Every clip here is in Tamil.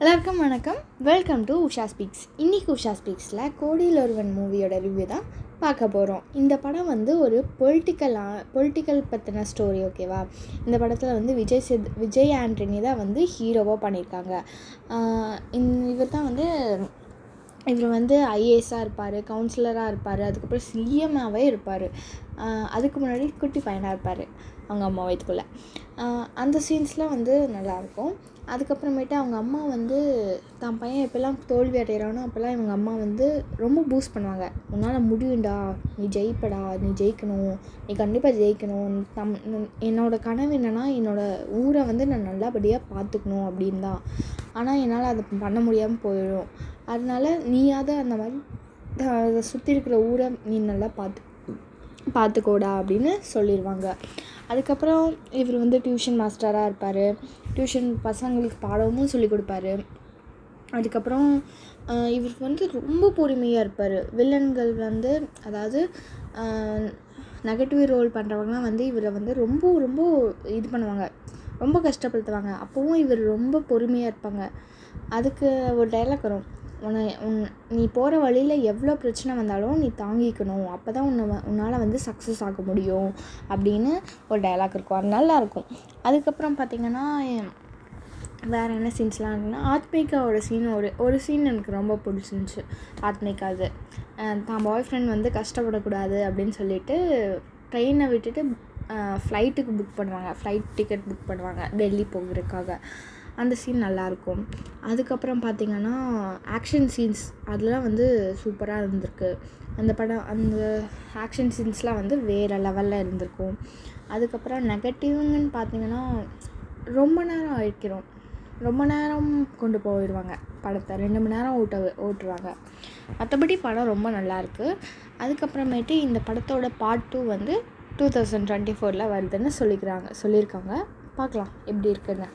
எல்லாருக்கும் வணக்கம். வெல்கம் டு உஷா ஸ்பீக்ஸ் இன்றைக்கி உஷா ஸ்பீக்ஸில் கோடியில் ஒருவன் மூவியோட ரிவ்யூ தான் பார்க்க போகிறோம் இந்த படம் வந்து ஒரு பொலிட்டிக்கலா பொலிட்டிக்கல் பற்றின ஸ்டோரி ஓகேவா இந்த படத்தில் வந்து விஜய் சித் விஜய் ஆண்டனி தான் வந்து ஹீரோவாக பண்ணியிருக்காங்க இவர் தான் வந்து இவர் வந்து ஐஏஎஸ்ஸாக இருப்பார் கவுன்சிலராக இருப்பார் அதுக்கப்புறம் சிஎம்மாகவே இருப்பார். அதுக்கு முன்னாடி குட்டி பையனாக இருப்பார் அவங்க அம்மா வயிற்றுக்குள்ளே அந்த சீன்ஸ்லாம் வந்து நல்லாயிருக்கும் அதுக்கப்புறமேட்டு அவங்க அம்மா வந்து தான் பையன் எப்போல்லாம் தோல்வி அடைகிறானோ அப்போல்லாம் இவங்க அம்மா வந்து ரொம்ப பூஸ்ட் பண்ணுவாங்க. உன்னால் முடியும்டா நீ ஜெயிப்படா நீ ஜெயிக்கணும் நீ கண்டிப்பாக ஜெயிக்கணும். தம் என்னோடய கனவு என்னென்னா என்னோடய ஊரை வந்து நான் நல்லபடியாக பார்த்துக்கணும் அப்படின்னு தான். ஆனால் என்னால் அதை பண்ண முடியாமல் போயிடும். அதனால நீயாவது அந்த மாதிரி அதை சுற்றி இருக்கிற ஊரை நீ நல்லா பார்த்து பார்த்துக்கோடா அப்படின்னு சொல்லிடுவாங்க அதுக்கப்புறம் இவர் வந்து டியூஷன் மாஸ்டராக இருப்பார். டியூஷன் பசங்களுக்கு பாடமும் சொல்லி கொடுப்பாரு. அதுக்கப்புறம் இவருக்கு வந்து ரொம்ப பொறுமையாக இருப்பார். வில்லன்கள் வந்து அதாவது நெகட்டிவ் ரோல் பண்ணுறவங்கலாம் வந்து இவரை வந்து ரொம்ப ரொம்ப இது பண்ணுவாங்க. ரொம்ப கஷ்டப்படுத்துவாங்க. அப்போவும் இவர் ரொம்ப பொறுமையாக இருப்பாங்க. அதுக்கு ஒரு டைலாக் வரும். உன்னை உன் நீ போகிற வழியில் எவ்வளோ பிரச்சனை வந்தாலும் நீ தாங்கிக்கணும். அப்போ தான் உன்னை உன்னால் வந்து சக்ஸஸ் ஆக முடியும் அப்படின்னு ஒரு டைலாக் இருக்கும். அது நல்லாயிருக்கும் அதுக்கப்புறம் பார்த்திங்கன்னா வேறு என்ன சீன்ஸ்லாம் இருக்குன்னா ஆத்மிகாவோட சீன் ஒரு ஒரு சீன் எனக்கு ரொம்ப பிடிச்சிருந்துச்சி. ஆத்மிகா அது. தான் பாய் ஃப்ரெண்ட் வந்து கஷ்டப்படக்கூடாது அப்படின்னு சொல்லிட்டு ட்ரெயினை விட்டுட்டு ஃப்ளைட்டுக்கு புக் பண்ணுவாங்க. ஃப்ளைட் டிக்கெட் புக் பண்ணுவாங்க. டெல்லி போகிறதுக்காக. அந்த சீன் நல்லாயிருக்கும் அதுக்கப்புறம் பார்த்திங்கன்னா ஆக்ஷன் சீன்ஸ் அதெலாம் வந்து சூப்பராக இருந்திருக்கு. அந்த படம் அந்த ஆக்ஷன் சீன்ஸ்லாம் வந்து வேறு லெவலில் இருந்திருக்கும். அதுக்கப்புறம் நெகட்டிவ்ங்கன்னு பார்த்திங்கன்னா ரொம்ப நேரம் அழிக்கிறோம். ரொம்ப நேரம் கொண்டு போயிடுவாங்க படத்தை. ரெண்டு மணி நேரம் ஓட்ட ஓட்டுருவாங்க மற்றபடி படம் ரொம்ப நல்லாயிருக்கு அதுக்கப்புறமேட்டு இந்த படத்தோட பார்ட் டூ வந்து டூ தௌசண்ட் டுவெண்ட்டி ஃபோரில் வருதுன்னு சொல்லிக்கிறாங்க சொல்லியிருக்காங்க. பார்க்கலாம் எப்படி இருக்குன்னு.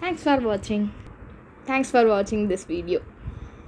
தேங்க்ஸ் ஃபார் வாட்சிங் தேங்க்ஸ் ஃபார் வாட்சிங் திஸ் வீடியோ